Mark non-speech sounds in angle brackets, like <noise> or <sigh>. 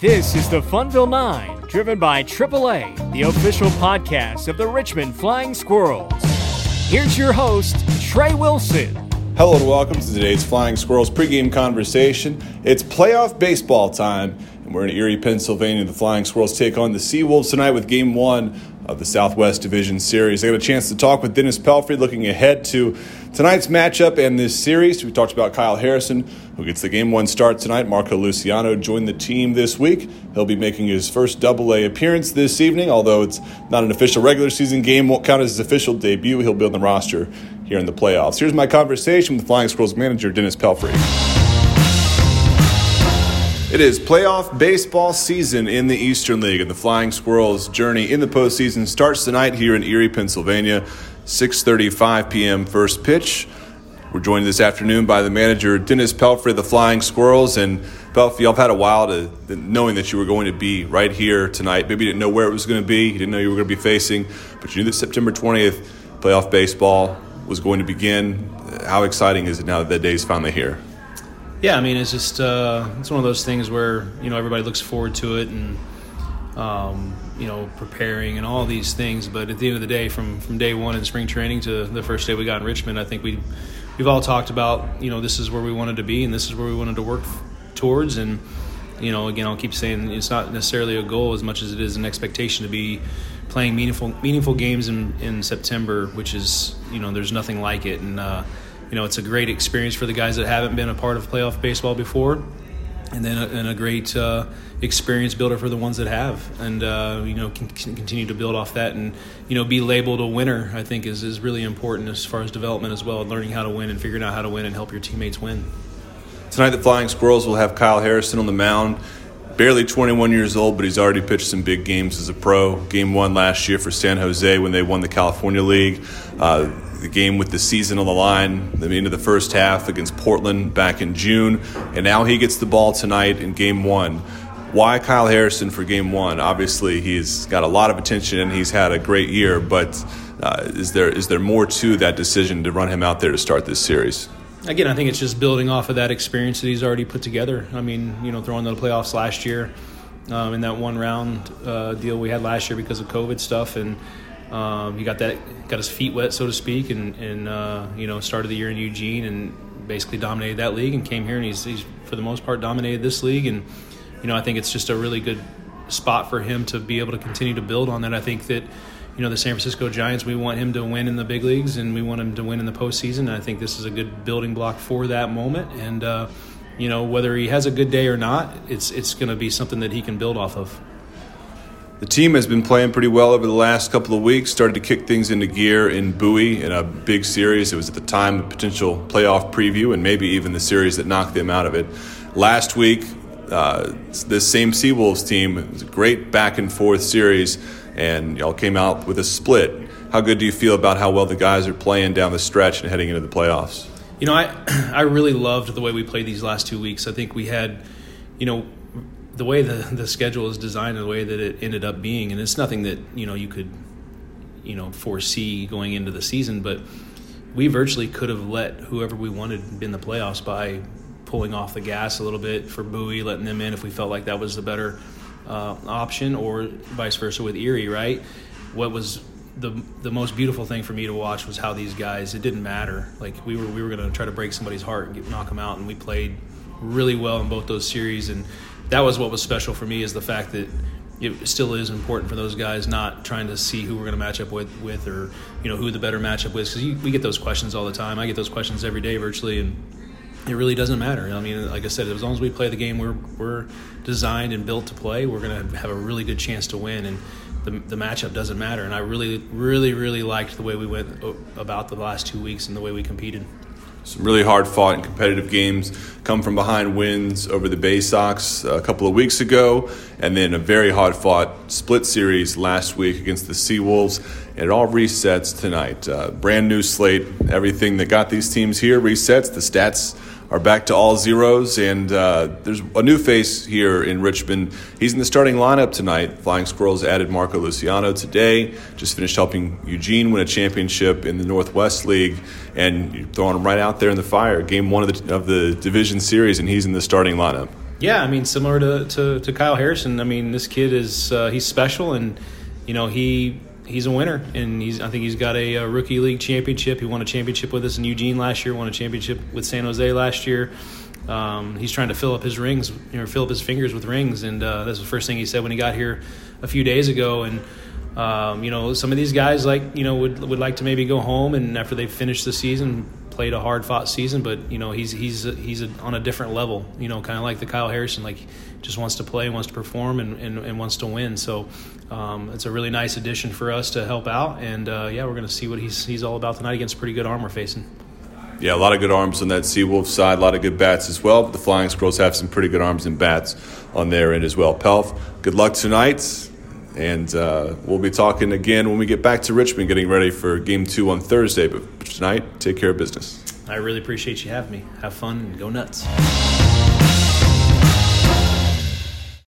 This is the Funville Nine, driven by AAA, the official podcast of the Richmond Flying Squirrels. Here's your host, Trey Wilson. Hello and welcome to today's Flying Squirrels pregame conversation. It's playoff baseball time, and we're in Erie, Pennsylvania. The Flying Squirrels take on the Seawolves tonight with Game One of the Southwest Division Series. I got a chance to talk with Dennis Pelfrey looking ahead to tonight's matchup and this series. We talked about Kyle Harrison, who gets the game one start tonight. Marco Luciano joined the team this week. He'll be making his first double A appearance this evening, although it's not an official regular season game, won't count as his official debut. He'll be on the roster here in the playoffs. Here's my conversation with Flying Squirrels manager Dennis Pelfrey. It is playoff baseball season in the Eastern League, and the Flying Squirrels' journey in the postseason starts tonight here in Erie, Pennsylvania. 6:35 p.m. first pitch. We're joined this afternoon by the manager Dennis Pelfrey of the Flying Squirrels, and Pelfrey, y'all had a while to knowing that you were going to be right here tonight. Maybe you didn't know where it was going to be, you didn't know you were going to be facing, but you knew that September 20th playoff baseball was going to begin. How exciting is it now that that day is finally here? Yeah, I mean, it's just uh, it's one of those things where you know everybody looks forward to it and um, you know preparing and all these things. But at the end of the day, from from day one in spring training to the first day we got in Richmond, I think we we've all talked about you know this is where we wanted to be and this is where we wanted to work towards. And you know, again, I'll keep saying it's not necessarily a goal as much as it is an expectation to be playing meaningful meaningful games in in September, which is you know there's nothing like it and. Uh, you know, it's a great experience for the guys that haven't been a part of playoff baseball before, and then a, and a great uh, experience builder for the ones that have, and uh, you know, can, can, continue to build off that, and you know, be labeled a winner. I think is is really important as far as development as well, and learning how to win and figuring out how to win and help your teammates win. Tonight, the Flying Squirrels will have Kyle Harrison on the mound. Barely 21 years old, but he's already pitched some big games as a pro. Game one last year for San Jose when they won the California League. Uh, the game with the season on the line, the end of the first half against Portland back in June, and now he gets the ball tonight in game one. Why Kyle Harrison for game one? Obviously, he's got a lot of attention and he's had a great year, but uh, is there is there more to that decision to run him out there to start this series? Again, I think it's just building off of that experience that he's already put together. I mean, you know, throwing the playoffs last year um, in that one round uh, deal we had last year because of COVID stuff, and um, he got that got his feet wet, so to speak, and, and uh, you know started the year in Eugene and basically dominated that league and came here and he's, he's for the most part dominated this league and you know I think it's just a really good spot for him to be able to continue to build on that. I think that you know the San Francisco Giants we want him to win in the big leagues and we want him to win in the postseason. And I think this is a good building block for that moment and. Uh, you know whether he has a good day or not, it's it's going to be something that he can build off of. The team has been playing pretty well over the last couple of weeks, started to kick things into gear in Bowie in a big series. It was at the time a potential playoff preview and maybe even the series that knocked them out of it. Last week, uh, this same Seawolves team, it was a great back and forth series, and y'all came out with a split. How good do you feel about how well the guys are playing down the stretch and heading into the playoffs? You know, I, <clears throat> I really loved the way we played these last two weeks. I think we had, you know, the way the, the schedule is designed and the way that it ended up being, and it's nothing that you know you could you know foresee going into the season, but we virtually could have let whoever we wanted in the playoffs by pulling off the gas a little bit for Bowie, letting them in if we felt like that was the better uh, option, or vice versa with Erie. Right? What was the the most beautiful thing for me to watch was how these guys. It didn't matter. Like we were we were going to try to break somebody's heart and get, knock them out, and we played really well in both those series and that was what was special for me is the fact that it still is important for those guys not trying to see who we're going to match up with, with or you know who the better matchup is because we get those questions all the time. I get those questions every day virtually, and it really doesn't matter. I mean, like I said, as long as we play the game we're we're designed and built to play, we're going to have a really good chance to win. And the, the matchup doesn't matter. And I really, really, really liked the way we went about the last two weeks and the way we competed. Some really hard fought and competitive games come from behind wins over the Bay Sox a couple of weeks ago, and then a very hard fought split series last week against the Seawolves. And it all resets tonight. Uh, brand new slate. Everything that got these teams here resets. The stats are back to all zeros, and uh, there's a new face here in Richmond. He's in the starting lineup tonight. Flying Squirrels added Marco Luciano today. Just finished helping Eugene win a championship in the Northwest League, and throwing him right out there in the fire. Game one of the, of the division series, and he's in the starting lineup. Yeah, I mean, similar to, to, to Kyle Harrison. I mean, this kid is uh, he's special, and you know he he's a winner, and he's I think he's got a, a, rookie league championship. He won a championship with us in Eugene last year. Won a championship with San Jose last year. Um, he's trying to fill up his rings, you know, fill up his fingers with rings, and uh, that's the first thing he said when he got here a few days ago. And um, you know, some of these guys like you know would would like to maybe go home and after they finish the season, played a hard fought season. But you know, he's he's he's a, on a different level. You know, kind of like the Kyle Harrison, like just wants to play, wants to perform, and, and, and wants to win. So um, it's a really nice addition for us to help out. And uh, yeah, we're going to see what he's he's all about tonight against pretty good arm we're facing. Yeah, a lot of good arms on that Seawolf side, a lot of good bats as well. But the Flying Squirrels have some pretty good arms and bats on their end as well. Pelf, good luck tonight. And uh, we'll be talking again when we get back to Richmond, getting ready for game two on Thursday. But tonight, take care of business. I really appreciate you having me. Have fun and go nuts.